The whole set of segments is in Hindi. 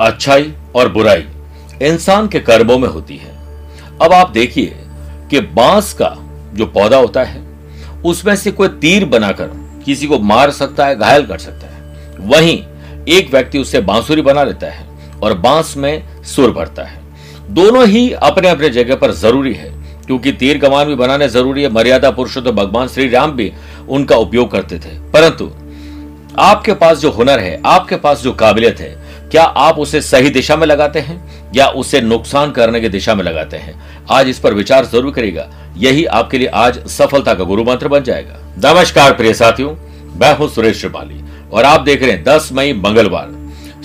अच्छाई और बुराई इंसान के कर्मों में होती है। अब आप देखिए कि बाँस का जो पौधा होता है, उसमें से कोई तीर बनाकर किसी को मार सकता है, घायल कर सकता है। वहीं एक व्यक्ति उससे बांसुरी बना लेता है और बाँस में सुर भरता है। दोनों ही अपने अपने जगह पर ज़रूरी है, क्योंकि तीर कमान भी बनाने ज़रूरी है, मर्यादा पुरुषोत्तम तो भगवान श्री राम भी उनका उपयोग करते थे। परंतु आपके पास जो हुनर है, आपके पास जो काबिलियत है क्या आप उसे सही दिशा में लगाते हैं या उसे नुकसान करने की दिशा में लगाते हैं? आज इस पर विचार ज़रूर करेगा यही आपके लिए आज सफलता का गुरु मंत्र बन जाएगा। नमस्कार प्रिय साथियों, मैं हूँ सुरेश श्रिपाली और आप देख रहे हैं दस मई मंगलवार,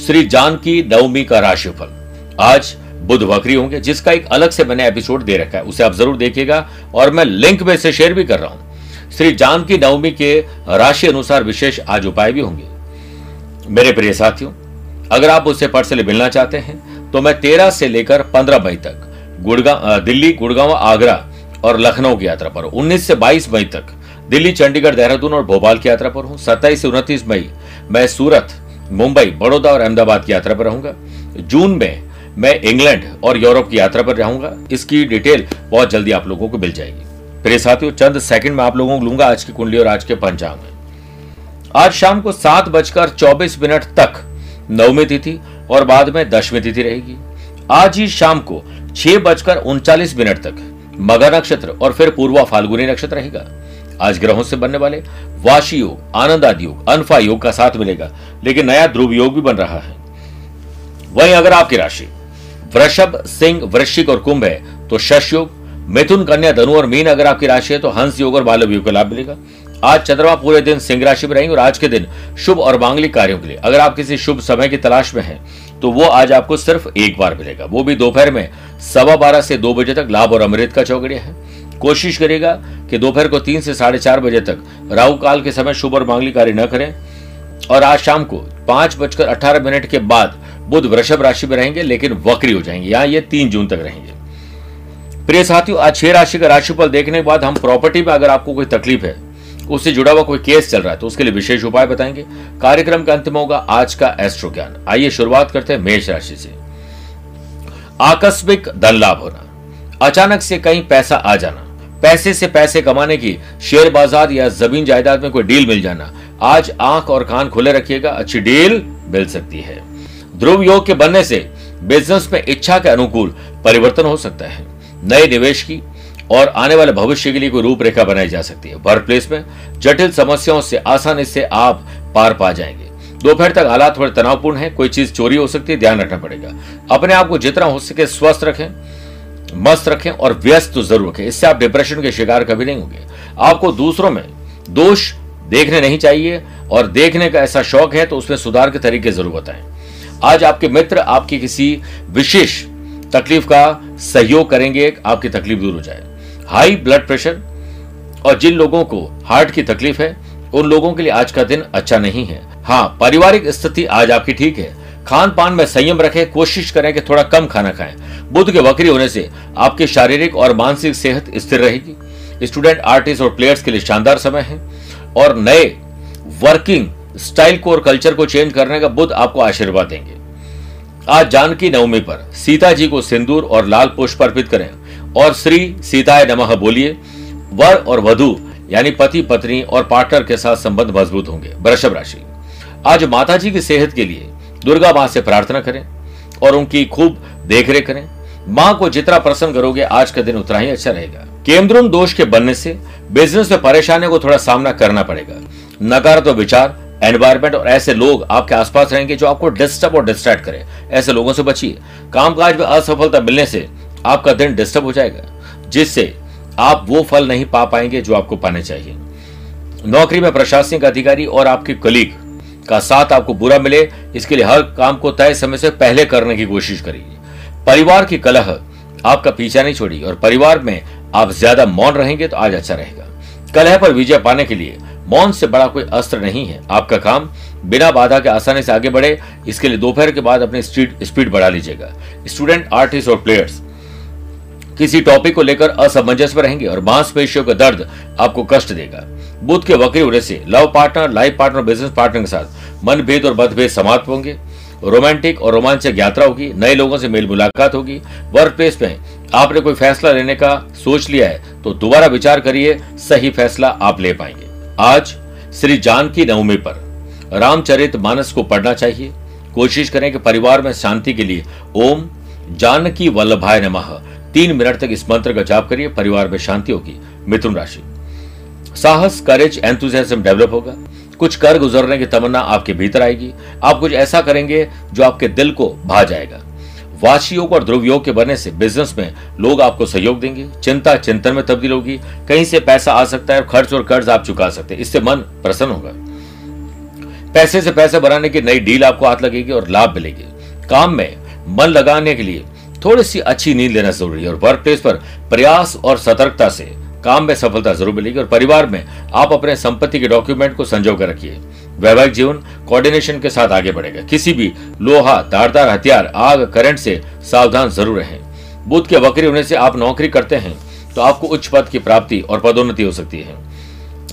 श्री जानकी नवमी का राशिफल। आज बुध वक्री होंगे, जिसका एक अलग से मैंने एपिसोड दे रखा है, उसे आप ज़रूर देखिएगा और मैं लिंक में से शेयर भी कर रहा हूँ। श्री जानकी नवमी के राशि अनुसार विशेष आज उपाय भी होंगे। मेरे प्रिय साथियों अगर आप उससे पर्सनली मिलना चाहते हैं तो मैं तेरह से लेकर पंद्रह मई तक गुड़गांव दिल्ली, गुड़गांव, आगरा और लखनऊ की यात्रा पर उन्नीस से बाईस मई तक दिल्ली, चंडीगढ़, देहरादून और भोपाल की यात्रा पर हूँ। सत्ताईस से उनतीस मई मैं सूरत, मुंबई, बड़ौदा और अहमदाबाद की यात्रा पर रहूँगा। जून में मैं इंग्लैंड और यूरोप की यात्रा पर रहूँगा। इसकी डिटेल बहुत जल्दी आप लोगों को मिल जाएगी। फिर साथियों, चंद सेकंड में आप लोगों को लूँगा आज की कुंडली और आज के पंचांग। में आज शाम को सात बजकर चौबीस मिनट तक नवमी तिथि और बाद में दसवीं तिथि रहेगी। आज ही शाम को छह बजकर उनचालीस मिनट तक मगर नक्षत्र और फिर पूर्वा फाल्गुनी नक्षत्र रहेगा। आज ग्रहों से बनने वाले वाशी योग आनंद आदि योग, अनफा योग का साथ मिलेगा, लेकिन नया ध्रुव योग भी बन रहा है। वहीं अगर आपकी राशि वृषभ, सिंह, वृश्चिक और कुंभ है तो शश योग, मिथुन, कन्या, धनु और मीन अगर आपकी राशि है तो हंस योग और बालव योग का लाभ मिलेगा। आज चंद्रमा पूरे दिन सिंह राशि में रहेंगे और आज के दिन शुभ और मांगलिक कार्यों के लिए। अगर आप किसी शुभ समय की तलाश में हैं तो वो आज आपको सिर्फ़ एक बार मिलेगा। वो भी दोपहर में सवा बारह से दो बजे तक लाभ और अमृत का चौकड़िया है। कोशिश करेगा कि दोपहर को तीन से साढ़े चार बजे तक राहु काल के समय शुभ और मांगलिक कार्य न करें। और आज शाम को पाँच बजकर अठारह मिनट के बाद बुध वृषभ राशि में रहेंगे, लेकिन वक्री हो जाएँगे। यहाँ ये तीन जून तक रहेंगे। प्रिय साथियों, आज छह राशि का राशिफल देखने के बाद हम प्रॉपर्टी में अगर आपको कोई तकलीफ़ है उससे जुड़ा हुआ कोई केस चल रहा है तो उसके लिए विशेष उपाय बताएँगे। कार्यक्रम का अंत में होगा आज का एस्ट्रो ज्ञान। आइए शुरुआत करते हैं मेष राशि से। आकस्मिक धन लाभ होना, अचानक से कहीं पैसा आ जाना, पैसे से पैसे कमाने की, शेयर बाज़ार या ज़मीन जायदाद में कोई डील मिल जाना, आज आँख और कान खुले रखिएगा, अच्छी डील मिल सकती है। ध्रुव योग के बनने से बिज़नेस में इच्छा के अनुकूल परिवर्तन हो सकता है। नए निवेश की और आने वाले भविष्य के लिए कोई रूपरेखा बनाई जा सकती है। वर्क प्लेस में जटिल समस्याओं से आसानी से आप पार पा जाएँगे। दोपहर तक हालात थोड़े तनावपूर्ण है, कोई चीज़ चोरी हो सकती है, ध्यान रखना पड़ेगा। अपने आप को जितना हो सके स्वस्थ रखें, मस्त रखें और व्यस्त ज़रूर रखें। इससे आप डिप्रेशन के शिकार कभी नहीं होंगे। आपको दूसरों में दोष देखने नहीं चाहिए और देखने का ऐसा शौक है तो उसमें सुधार के तरीके ज़रूर बताएँ। आज आपके मित्र आपकी किसी विशेष तकलीफ़ का सहयोग करेंगे, आपकी तकलीफ़ दूर हो जाए। हाई ब्लड प्रेशर और जिन लोगों को हार्ट की तकलीफ़ है, उन लोगों के लिए आज का दिन अच्छा नहीं है। हाँ पारिवारिक स्थिति आज आपकी ठीक है। खान पान में संयम रखें, कोशिश करें कि थोड़ा कम खाना खाएँ। बुद्ध के वक्री होने से आपकी शारीरिक और मानसिक सेहत स्थिर रहेगी। स्टूडेंट, आर्टिस्ट और प्लेयर्स के लिए शानदार समय है और नए वर्किंग स्टाइल को और कल्चर को चेंज करने का बुद्ध आपको आशीर्वाद देंगे। आज जानकी नवमी पर सीता जी को सिंदूर और लाल पुष्प अर्पित करें। और श्री सीताय नमः बोलिए, वर और वधु, यानी पति, पत्नी और पार्टनर के साथ संबंध मज़बूत होंगे। वृषभ राशि। आज माता जी की सेहत के लिए दुर्गा माँ से प्रार्थना करें और उनकी खूब देखरेख करें। माँ को जितना प्रसन्न करोगे, आज का दिन उतना ही अच्छा रहेगा। केंद्रुन दोष के बनने से बिज़नेस में परेशानियों को थोड़ा सामना करना पड़ेगा। नकारात्मक विचार एनवायरमेंट और ऐसे लोग आपके आसपास रहेंगे जो आपको डिस्टर्ब और डिस्ट्रैक्ट करें। ऐसे लोगों से बचिए। कामकाज में असफलता मिलने से आपका दिन डिस्टर्ब हो जाएगा, जिससे आप वो फल नहीं पा पाएँगे जो आपको पाने चाहिए। नौकरी में प्रशासनिक अधिकारी और आपके कलीग का साथ आपको बुरा मिले, इसके लिए हर काम को तय समय से पहले करने की कोशिश करिए। परिवार की कलह आपका पीछा नहीं छोड़ी और परिवार में आप ज़्यादा मौन रहेंगे तो आज अच्छा रहेगा। कलह पर विजय पाने के लिए मौन से बड़ा कोई अस्त्र नहीं है। आपका काम बिना बाधा के आसानी से आगे बढ़े, इसके लिए दोपहर के बाद अपनी स्पीड बढ़ा लीजिएगा। स्टूडेंट, आर्टिस्ट और प्लेयर्स किसी टॉपिक को लेकर असमंजस में रहेंगे और मांसपेशियों का दर्द आपको कष्ट देगा। बुद्ध के वक्री उड़े से love partner, life partner business partner के साथ मनभेद और मतभेद समाप्त होंगे। रोमांटिक और रोमांचक यात्रा होगी, नए लोगों से मेल मुलाकात होगी। वर्क प्लेस में आपने कोई फैसला लेने का सोच लिया है तो दोबारा विचार करिए, सही फैसला आप ले पाएँगे। आज श्री जानकी नवमी पर रामचरित मानस को पढ़ना चाहिए। कोशिश करें कि परिवार में शांति के लिए ओम जानकी वल्लभाय नमः। तीन मिनट तक इस मंत्र का जाप करिए, परिवार में शांति होगी। मिथुन राशि। साहस करेज एंथुजियाज्म डेवलप होगा। कुछ कर गुजरने की तमन्ना आपके भीतर आएगी। आप कुछ ऐसा करेंगे जो आपके दिल को भा जाएगा। वाशी योग और ध्रुव योग के बनने से बिज़नेस में लोग आपको सहयोग देंगे। चिंता चिंतन में तब्दील होगी। कहीं से पैसा आ सकता है खर्च और कर्ज आप चुका सकते हैं। इससे मन प्रसन्न होगा। पैसे से पैसे बनाने की नई डील आपको हाथ लगेगी और लाभ मिलेगी। काम में मन लगाने के लिए थोड़ी सी अच्छी नींद लेना ज़रूरी है और वर्क प्लेस पर प्रयास और सतर्कता से काम में सफलता ज़रूर मिलेगी और परिवार में आप अपने संपत्ति के डॉक्यूमेंट को संजो कर रखिए। वैवाहिक जीवन कोऑर्डिनेशन के साथ आगे बढ़ेगा। किसी भी लोहा, धारदार, हथियार, आग करंट से सावधान ज़रूर रहें। बुद्ध के वक्री होने से आप नौकरी करते हैं तो आपको उच्च पद की प्राप्ति और पदोन्नति हो सकती है।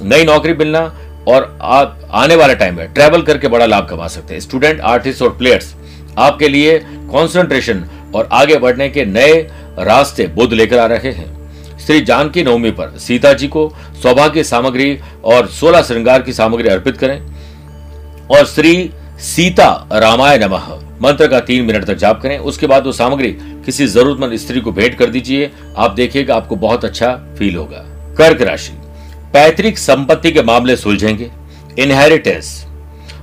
नई नौकरी मिलना और आप आने वाले टाइम में ट्रेवल करके बड़ा लाभ कमा सकते हैं। स्टूडेंट आर्टिस्ट और प्लेयर्स आपके लिए कॉन्सेंट्रेशन और आगे बढ़ने के नए रास्ते बुद्ध लेकर आ रहे हैं। श्री जानकी नवमी पर सीता जी को सौभाग्य सामग्री और सोलह श्रृंगार की सामग्री अर्पित करें और श्री सीता रामाय नमः, मंत्र का तीन मिनट तक जाप करें। उसके बाद वो सामग्री किसी जरूरतमंद स्त्री को भेंट कर दीजिए। आप देखिएगा, आपको बहुत अच्छा फील होगा। कर्क राशि, पैतृक संपत्ति के मामले सुलझेंगे। इनहेरिटेंस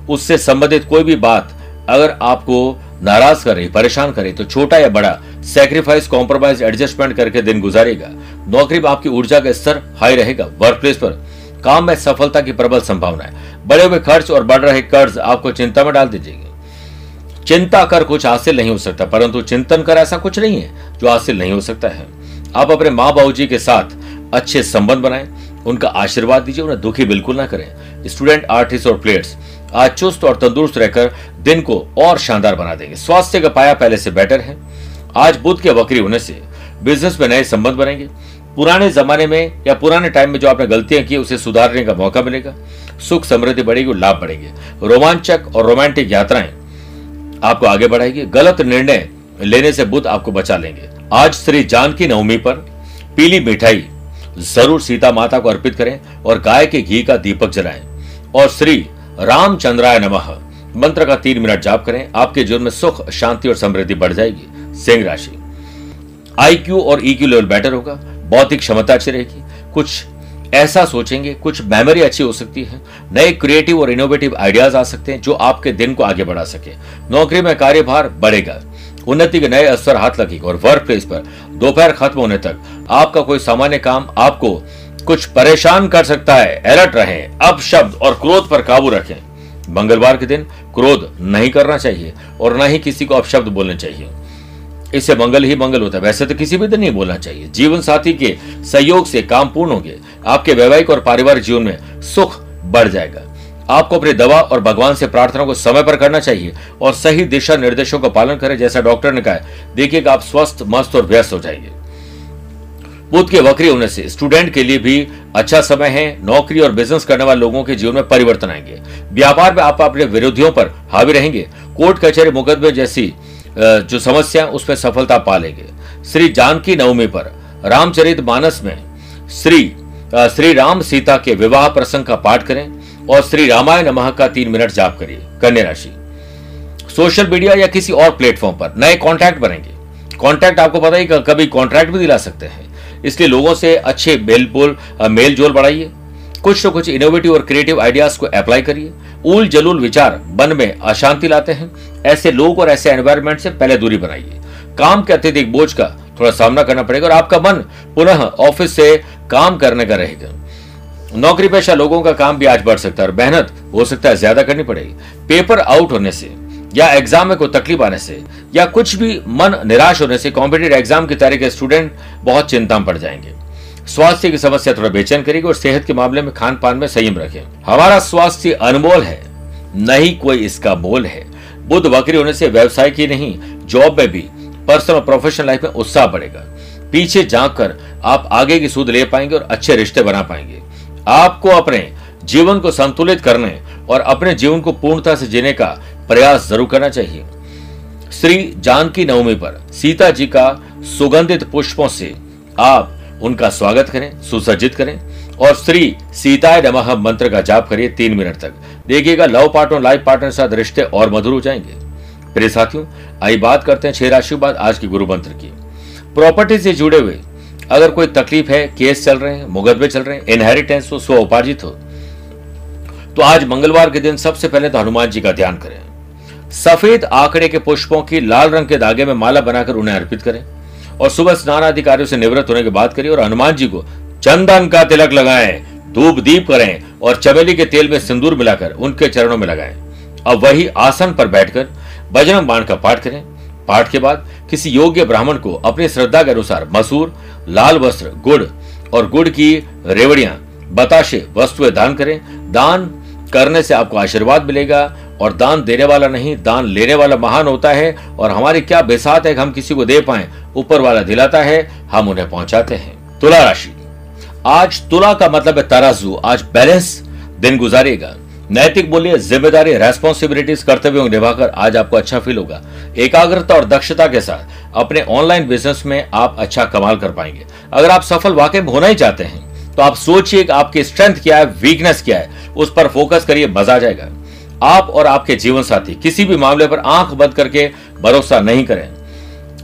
उससे संबंधित कोई भी बात अगर आपको नाराज़ करे, परेशान करे तो छोटा या बड़ा सेक्रीफाइस कॉम्प्रोमाइज एडजस्टमेंट करके दिन गुजारेगा। नौकरी में आपकी ऊर्जा का स्तर हाई रहेगा वर्क प्लेस पर। काम में सफलता की प्रबल संभावना है। बड़े हुए खर्च और बढ़ रहे कर्ज आपको चिंता में डाल दीजिएगा। चिंता कर कुछ हासिल नहीं हो सकता, परंतु चिंतन कर ऐसा कुछ नहीं है जो हासिल नहीं हो सकता है। आप अपने माँ बाबू जी के साथ अच्छे संबंध बनाएँ, उनका आशीर्वाद दीजिए, उन्हें दुखी बिल्कुल ना करें। स्टूडेंट आर्टिस्ट और प्लेयर्स आज चुस्त और तंदुरुस्त रहकर दिन को और शानदार बना देंगे। स्वास्थ्य का पाया पहले से बेटर है। आज बुद्ध के वक्री होने से बिज़नेस में नए संबंध बनेंगे। पुराने जमाने में या पुराने टाइम में जो आपने गलतियाँ की, उसे सुधारने का मौका मिलेगा। सुख समृद्धि बढ़ेगी और लाभ बढ़ेंगे। रोमांचक और रोमांटिक यात्राएँ आपको आगे बढ़ाएगी। गलत निर्णय लेने से बुद्ध आपको बचा लेंगे। आज श्री जानकी नवमी पर पीली मिठाई ज़रूर सीता माता को अर्पित करें और गाय के घी का दीपक जलाएँ और श्री रामचंद्राय नमः। मंत्र का तीन मिनट जाप करें, आपके जीवन में सुख, शांति और समृद्धि बढ़ जाएगी। सिंह राशि। आईक्यू और ईक्यू लेवल बेटर होगा, बौद्धिक क्षमता अच्छी रहेगी। कुछ ऐसा सोचेंगे, कुछ मेमोरी अच्छी हो सकती है। नए क्रिएटिव और इनोवेटिव आइडियाज़ आ सकते हैं, जो आपके दिन को आगे बढ़ा सके। नौकरी में कार्यभार बढ़ेगा। उन्नति के नए अवसर हाथ लगेगा और वर्क प्लेस पर दोपहर खत्म होने तक आपका कोई सामान्य काम आपको कुछ परेशान कर सकता है। अलर्ट रहें। अब शब्द और क्रोध पर काबू रखें। मंगलवार के दिन क्रोध नहीं करना चाहिए और न ही किसी को अपशब्द बोलने चाहिए। इससे मंगल ही मंगल होता है। वैसे तो किसी भी दिन नहीं बोलना चाहिए। जीवन साथी के सहयोग से काम पूर्ण होंगे। आपके वैवाहिक और पारिवारिक जीवन में सुख बढ़ जाएगा। आपको अपनी दवा और भगवान से प्रार्थना को समय पर करना चाहिए और सही दिशा निर्देशों का पालन करें। जैसा डॉक्टर ने कहा देखिएगा आप स्वस्थ, मस्त और व्यस्त हो जाएँगे। बुद्ध के वक्री होने से स्टूडेंट के लिए भी अच्छा समय है, नौकरी और बिज़नेस करने वाले लोगों के जीवन में परिवर्तन आएँगे। व्यापार में आप अपने विरोधियों पर हावी रहेंगे। कोर्ट कचहरी मुकदमे जैसी जो समस्या उसमें सफलता पा लेंगे। श्री जानकी नवमी पर रामचरित मानस में श्री श्री राम सीता के विवाह प्रसंग का पाठ करें और श्री रामायण नमः का तीन मिनट जाप करिए, कन्या राशि। सोशल मीडिया या किसी और प्लेटफॉर्म पर नए कॉन्ट्रैक्ट बनेंगे। कॉन्ट्रैक्ट आपको पता ही कभी कॉन्ट्रैक्ट भी दिला सकते हैं। इसलिए लोगों से अच्छे मेल बोल मेल जोल बढ़ाइए। कुछ न कुछ इनोवेटिव और क्रिएटिव आइडियाज़ को अप्लाई करिए। उल जलूल विचार मन में अशांति लाते हैं। ऐसे लोग और ऐसे एनवायरमेंट से पहले दूरी बनाइए। काम के अत्यधिक बोझ का थोड़ा सामना करना पड़ेगा और आपका मन पुनः ऑफ़िस से काम करने का रहेगा। नौकरी पेशा लोगों का काम भी आज बढ़ सकता है और मेहनत हो सकता है, ज़्यादा करनी पड़ेगी। पेपर आउट होने से या एग्ज़ाम में कोई तकलीफ़ आने से, या कुछ भी मन निराश होने से कॉम्पिटेटिव एग्ज़ाम की तैयारी के स्टूडेंट बहुत चिंता में पड़ जाएँगे। स्वास्थ्य की समस्या थोड़ा बेचैन करेगी और सेहत के मामले में खान पान में संयम रखें। हमारा स्वास्थ्य अनमोल है नहीं कोई इसका मोल है। बुद्ध बकरी होने से व्यवसाय की नहीं जॉब में भी पर्सनल और प्रोफेशनल लाइफ में उत्साह बढ़ेगा। पीछे जाकर आप आगे की सूद ले पाएँगे और अच्छे रिश्ते बना पाएँगे। आपको अपने जीवन को संतुलित करने और अपने जीवन को पूर्णता से जीने का प्रयास ज़रूर करना चाहिए। श्री जानकी नवमी पर सीता जी का सुगंधित पुष्पों से आप उनका स्वागत करें, सुसज्जित करें और श्री सीताय नमः मंत्र का जाप करिए तीन मिनट तक। देखिएगा, लव पार्टनर लाइफ पार्टनर के साथ रिश्ते और मधुर हो जाएँगे। प्रिय साथियों आई बात करते हैं छह राशि बाद आज के गुरु मंत्र की। प्रॉपर्टी से जुड़े हुए अगर कोई तकलीफ़ है, केस चल रहे हैं मुकदमे चल रहे हैं इनहेरिटेंस हो, स्व उपार्जित हो तो आज मंगलवार के दिन सबसे पहले तो हनुमान जी का ध्यान करें। सफ़ेद आंकड़े के पुष्पों की लाल रंग के धागे में माला बनाकर उन्हें अर्पित करें और सुबह स्नान अधिकारियों से निवृत्त होने की बात करिए और हनुमान जी को चंदन का तिलक लगाएँ, धूप दीप करें और चमेली के तेल में सिंदूर मिलाकर उनके चरणों में लगाएँ। अब वही आसन पर बैठकर बजरंग बाण का पाठ करें। पाठ के बाद किसी योग्य ब्राह्मण को अपनी श्रद्धा के अनुसार मसूर, लाल वस्त्र, गुड़ और गुड़ की रेवड़ियाँ, बताशे वस्तुएँ दान करें। दान करने से आपको आशीर्वाद मिलेगा और दान देने वाला नहीं, दान लेने वाला महान होता है और हमारी क्या बेसात है कि हम किसी को दे पाए, ऊपर वाला दिलाता है, हम उन्हें पहुंचाते हैं। तुला राशि। आज तुला का मतलब है तराजू, आज बैलेंस दिन गुजारेगा। नैतिक मूल्य ज़िम्मेदारी रेस्पॉन्सिबिलिटीज कर्तव्यों निभाकर आज आपको अच्छा फील होगा। एकाग्रता और दक्षता के साथ अपने ऑनलाइन बिज़नेस में आप अच्छा कमाल कर पाएँगे। अगर आप सफल वाकई होना ही चाहते हैं तो आप सोचिए कि आपकी स्ट्रेंथ क्या है वीकनेस क्या है। उस पर फोकस करिए मज़ा आ जाएगा। आप और आपके जीवन साथी किसी भी मामले पर आँख बंद करके भरोसा नहीं करें।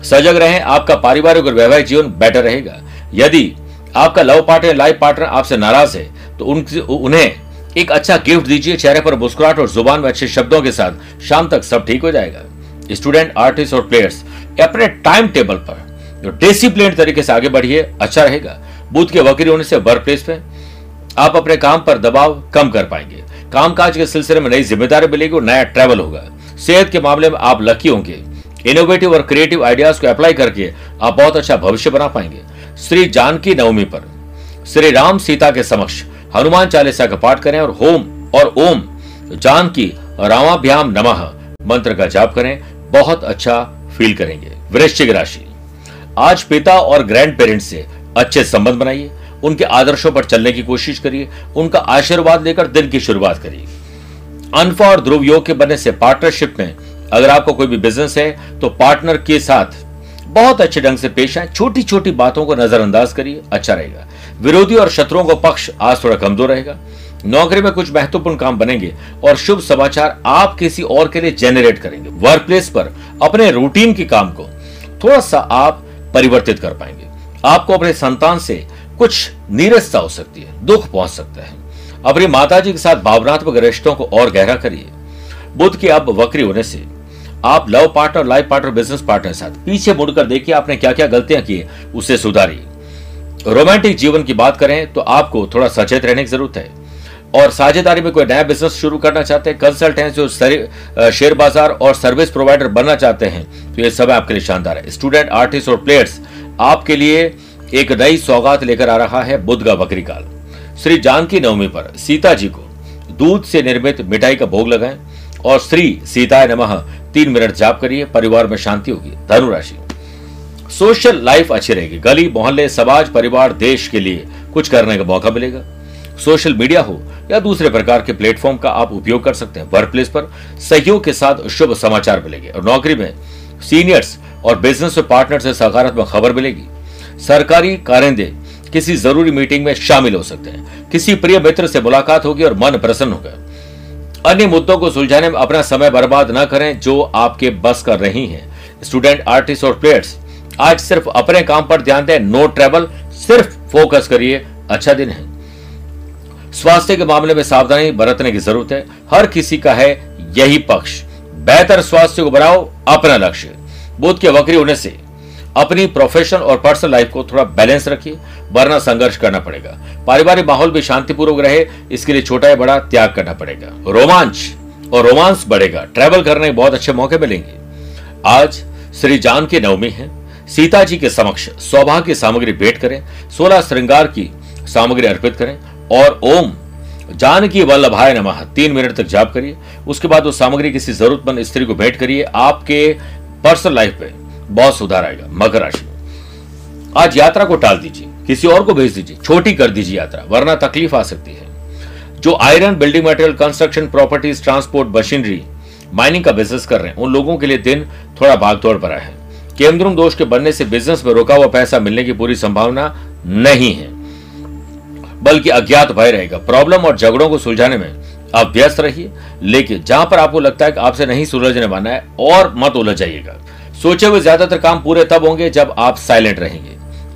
सजग रहें आपका पारिवारिक और वैवाहिक जीवन बेटर रहेगा। यदि आपका लव पार्टनर लाइफ पार्टनर आपसे नाराज़ है तो उन, उन्हें एक अच्छा गिफ्ट दीजिए चेहरे पर मुस्कुराहट और ज़ुबान में अच्छे शब्दों के साथ शाम तक सब ठीक हो जाएगा। स्टूडेंट आर्टिस्ट और प्लेयर्स अपने टाइम टेबल पर डिसिप्लिन तरीके से आगे बढ़िए अच्छा रहेगा। बुद्ध के वकील होने से वर्क प्लेस पे। आप अपने काम पर दबाव कम कर पाएँगे। कामकाज के सिलसिले में नई ज़िम्मेदारी मिलेगी और नया ट्रैवल होगा। सेहत के मामले में आप लकी होंगे। इनोवेटिव और क्रिएटिव आइडियाज़ को अप्लाई करके आप बहुत अच्छा भविष्य बना पाएँगे। श्री जानकी नवमी पर। श्री राम सीता के समक्ष हनुमान चालीसा का पाठ करें और होम और ओम जान की रामाभ्याम नमः मंत्र का जाप करें। बहुत अच्छा फील करेंगे। वृश्चिक राशि। आज पिता और ग्रैंड पेरेंट्स से अच्छे संबंध बनाइए, उनके आदर्शों पर चलने की कोशिश करिए, उनका आशीर्वाद लेकर दिन की शुरुआत करिए। अनफा और ध्रुव योग के बनने से पार्टनरशिप में अगर आपको कोई भी बिज़नेस है तो पार्टनर के साथ बहुत अच्छे ढंग से पेश आए छोटी छोटी बातों को नजरअंदाज करिए अच्छा रहेगा। विरोधी और शत्रुओं का पक्ष आज थोड़ा कमज़ोर रहेगा। नौकरी में कुछ महत्वपूर्ण काम बनेंगे और शुभ समाचार आप किसी और के लिए जेनरेट करेंगे। वर्क प्लेस पर अपने रूटीन के काम को थोड़ा सा आप परिवर्तित कर पाएँगे। आपको अपने संतान से कुछ नीरसता हो सकती है, दुख पहुँच सकता है। अपनी माताजी के साथ भावनात्मक रिश्तों को और गहरा करिए। बुद्ध की अब वक्री होने से आप love partner, life partner, business partner साथ पीछे मुड़कर देखिए, आपने क्या क्या गलतियाँ की उसे सुधारी रोमांटिक जीवन की बात करें तो आपको थोड़ा सचेत रहने की ज़रूरत है। और साझेदारी में कोई नया बिज़नेस शुरू करना चाहते हैं कंसल्टेंट जो शेयर बाज़ार और सर्विस प्रोवाइडर बनना चाहते हैं तो ये सब आपके लिए शानदार है। स्टूडेंट, आर्टिस्ट और प्लेयर्स आपके लिए एक नई सौगात लेकर आ रहा है बुद्ध का बकरी काल श्री जानकी नवमी पर सीता जी को दूध से निर्मित मिठाई का भोग लगाएँ और श्री सीताय नमः तीन मिनट जाप करिए, परिवार में शांति होगी धनुराशि सोशल लाइफ अच्छी रहेगी, गली, मोहल्ले, समाज, परिवार, देश के लिए कुछ करने का मौका मिलेगा। सोशल मीडिया हो या दूसरे प्रकार के प्लेटफॉर्म का आप उपयोग कर सकते हैं। वर्क प्लेस पर सहयोग के साथ शुभ समाचार मिलेंगे और नौकरी में सीनियर्स और बिज़नेस पार्टनर से सकारात्मक खबर मिलेगी। सरकारी कारिंदे किसी ज़रूरी मीटिंग में शामिल हो सकते हैं। किसी प्रिय मित्र से मुलाकात होगी और मन प्रसन्न होगा। अन्य मुद्दों को सुलझाने में अपना समय बर्बाद न करें, जो आपके बस कर रही हैं। स्टूडेंट आर्टिस्ट और प्लेयर्स आज सिर्फ़ अपने काम पर ध्यान दें नो ट्रेवल सिर्फ़ फोकस करिए। अच्छा दिन है। स्वास्थ्य के मामले में सावधानी बरतने की ज़रूरत है। हर किसी का है यही पक्ष। बेहतर स्वास्थ्य को बनाओ, अपना लक्ष्य। बुद्ध के वक्री होने से अपनी प्रोफेशन और पर्सनल लाइफ को थोड़ा बैलेंस रखिए, वरना संघर्ष करना पड़ेगा। पारिवारिक माहौल भी शांतिपूर्वक रहे, इसके लिए छोटा या बड़ा त्याग करना पड़ेगा। रोमांच और रोमांस बढ़ेगा। ट्रैवल करने के बहुत अच्छे मौके मिलेंगे। आज श्री जान की नवमी है। सीता जी के समक्ष सौभाग्य की सामग्री भेंट करें, सोलह श्रृंगार की सामग्री अर्पित करें और ओम जानकी वल्लभाय नमः। तीन मिनट तक जाप करिए। उसके बाद वो सामग्री किसी जरूरतमंद स्त्री को भेंट करिए। आपके पर्सनल लाइफ पे बहुत सुधार आएगा, मकर राशि आज यात्रा को टाल दीजिए, किसी और को भेज दीजिए, छोटी कर दीजिए यात्रा, वरना तकलीफ़ आ सकती है। जो iron building material construction properties transport machinery mining का बिज़नेस कर रहे हैं, उन लोगों के लिए दिन थोड़ा भागदौड़ भरा है। केंद्रुम दोष के बनने से बिज़नेस में रुका हुआ पैसा मिलने की पूरी संभावना नहीं है। बल्कि अज्ञात भय रहेगा। प्रॉब्लम और झगड़ों को सुलझाने में आप व्यस्त रहिए। लेकिन जहाँ पर आपको लगता है कि आपसे नहीं सुलझने वाला है, और मत उलझ जाइएगा। सोचे हुए ज़्यादातर काम पूरे तब होंगे जब आप साइलेंट रहेंगे।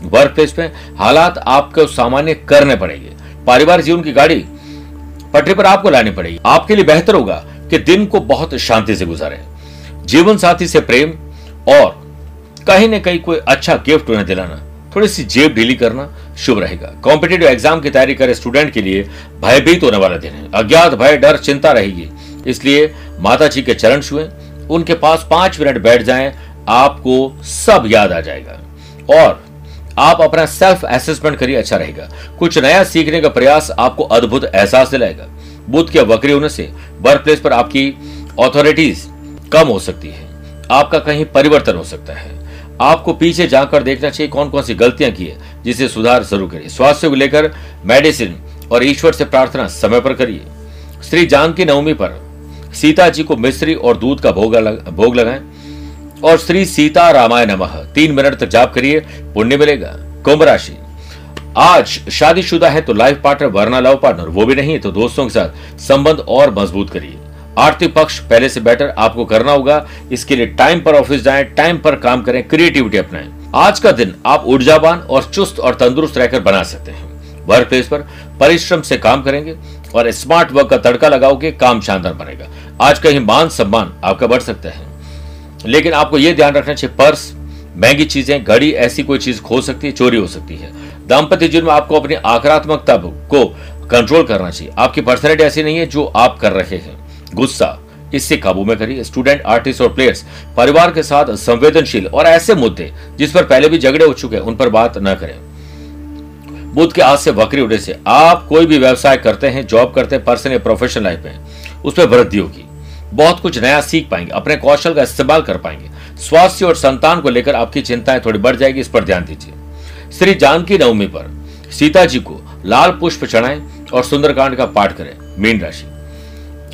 वर्क प्लेस में हालात आपको सामान्य करने पड़ेंगे। पारिवारिक जीवन की गाड़ी पटरी पर आपको लानी पड़ेगी। आपके लिए बेहतर होगा कि दिन को बहुत शांति से गुजारें। जीवन साथी से प्रेम और कहीं ना कहीं कोई अच्छा गिफ्ट उन्हें दिलाना। थोड़ी सी जेब ढीली करना शुभ रहेगा। कॉम्पिटेटिव एग्ज़ाम की तैयारी करे स्टूडेंट के लिए भयभीत होने वाला दिन है। अज्ञात भय, डर, चिंता रहेगी। इसलिए माता जी के चरण छुए, उनके पास पाँच मिनट बैठ जाएँ, आपको सब याद आ जाएगा। और आप अपना सेल्फ असेसमेंट करिए अच्छा रहेगा। कुछ नया सीखने का प्रयास आपको अद्भुत एहसास दिलाएगा। बुद्ध के वक्री होने से वर्क प्लेस पर आपकी ऑथोरिटीज कम हो सकती है। आपका कहीं परिवर्तन हो सकता है। आपको पीछे जाकर देखना चाहिए कौन कौन सी गलतियाँ की है जिसे सुधार ज़रूर करिए। स्वास्थ्य को लेकर मेडिसिन और ईश्वर से प्रार्थना समय पर करिए। श्री जानकी नवमी पर सीता जी को मिश्री और दूध का भोग लग, भोग लगाएँ और श्री सीता रामायण नमः। तीन मिनट तक जाप करिए पुण्य मिलेगा। कुंभ राशि। आज शादीशुदा है तो लाइफ पार्टनर वरना लव पार्टनर वो भी नहीं तो दोस्तों के साथ संबंध और मज़बूत करिए। आर्थिक पक्ष पहले से बेटर आपको करना होगा। इसके लिए टाइम पर ऑफ़िस जाए, टाइम पर काम करें, क्रिएटिविटी अपनाएँ। आज का दिन आप ऊर्जावान और चुस्त और तंदुरुस्त रहकर बना सकते हैं। वर्क प्लेस पर परिश्रम से काम करेंगे और स्मार्ट वर्क का तड़का लगाओगे, काम शानदार बनेगा। आज कहीं मान सम्मान आपका बढ़ सकता है। लेकिन आपको यह ध्यान रखना चाहिए, पर्स, महँगी चीज़ें, घड़ी, ऐसी कोई चीज़ खो सकती है, चोरी हो सकती है। दाम्पत्य जीवन में आपको अपनी आक्रात्मकता को कंट्रोल करना चाहिए। आपकी पर्सनैलिटी ऐसी नहीं है जो आप कर रहे हैं। गुस्सा। इससे काबू में करिए स्टूडेंट, आर्टिस्ट और प्लेयर्स परिवार के साथ संवेदनशील और ऐसे मुद्दे जिस पर पहले भी झगड़े हो चुके हैं, उन पर बात न करें। बुद्ध के आज से वक्री उड़े से आप कोई भी व्यवसाय करते हैं, जॉब करते हैं, पर्सनल या प्रोफेशनल लाइफ में उसमें वृद्धि होगी। बहुत कुछ नया सीख पाएँगे, अपने कौशल का इस्तेमाल कर पाएँगे। स्वास्थ्य और संतान को लेकर आपकी चिंताएँ थोड़ी बढ़ जाएगी, इस पर ध्यान दीजिए। श्री जानकी नवमी पर सीता जी को लाल पुष्प चढ़ाएँ और सुंदरकांड का पाठ करें। मीन राशि।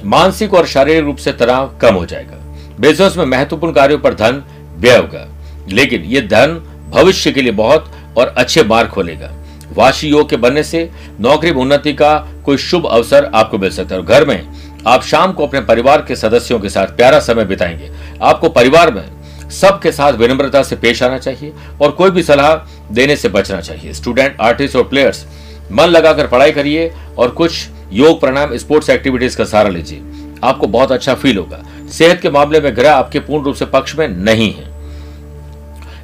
मानसिक और शारीरिक रूप से तनाव कम हो जाएगा। बिज़नेस में महत्वपूर्ण कार्यों पर धन व्यय होगा। लेकिन यह धन भविष्य के लिए बहुत और अच्छे मार्ग खोलेगा। वाशी योग के बनने से नौकरी में उन्नति का कोई शुभ अवसर आपको मिल सकता है। और घर में आप शाम को अपने परिवार के सदस्यों के साथ प्यारा समय बिताएँगे। आपको परिवार में सबके साथ विनम्रता से पेश आना चाहिए और कोई भी सलाह देने से बचना चाहिए। स्टूडेंट आर्टिस्ट और प्लेयर्स मन लगाकर पढ़ाई करिए और कुछ योग प्राणायाम स्पोर्ट्स एक्टिविटीज़ का सहारा लीजिए। आपको बहुत अच्छा फील होगा। सेहत के मामले में ग्रह आपके पूर्ण रूप से पक्ष में नहीं है।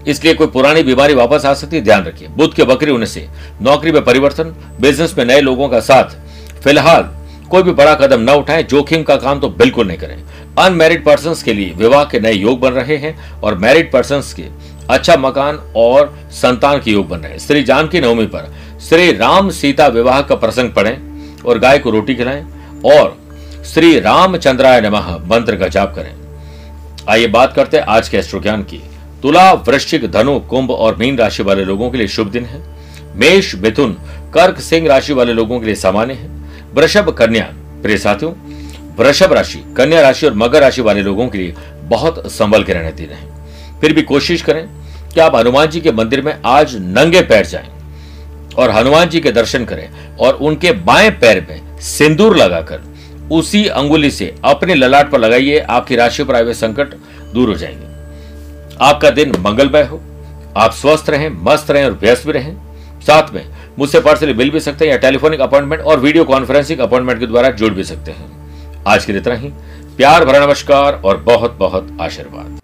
इसलिए कोई पुरानी बीमारी वापस आ सकती है, ध्यान रखिए। बुद्ध के बकरी होने से नौकरी में परिवर्तन बिज़नेस में नए लोगों का साथ। फ़िलहाल कोई भी बड़ा कदम न उठाएँ, जोखिम का काम तो बिल्कुल नहीं करें। अनमेरिड पर्सन के लिए विवाह के नए योग बन रहे हैं और मैरिड पर्सन के अच्छा मकान और संतान के योग बन रहे हैं। श्री जानकी नवमी पर श्री राम सीता विवाह का प्रसंग पढ़ें और गाय को रोटी खिलाएँ और श्री रामचंद्राय नमः मंत्र का जाप करें। आइए बात करते हैं आज के एस्ट्रो ज्ञान की। तुला, वृश्चिक, धनु, कुंभ और मीन राशि वाले लोगों के लिए शुभ दिन है। मेष, मिथुन, कर्क, सिंह राशि वाले लोगों के लिए सामान्य है। वृषभ, कन्या, प्रिय साथियों, वृषभ राशि, कन्या राशि और मकर राशि वाले लोगों के लिए बहुत संभल के रहने दिन है फिर भी कोशिश करें कि आप हनुमान जी के मंदिर में आज नंगे पैर जाएँ। और हनुमान जी के दर्शन करें और उनके बाएँ पैर में सिंदूर लगाकर उसी अंगुली से अपने ललाट पर लगाइए, आपकी राशि पर आए हुए संकट दूर हो जाएँगे। आपका दिन मंगलमय हो। आप स्वस्थ रहें, मस्त रहें और व्यस्त भी रहें। साथ में मुझसे पर्सनली मिल भी सकते हैं या टेलीफोनिक अपॉइंटमेंट और वीडियो कॉन्फ्रेंसिंग अपॉइंटमेंट के द्वारा जुड़ भी सकते हैं। आज के लिए इतना ही। प्यार, भरा नमस्कार और बहुत बहुत आशीर्वाद।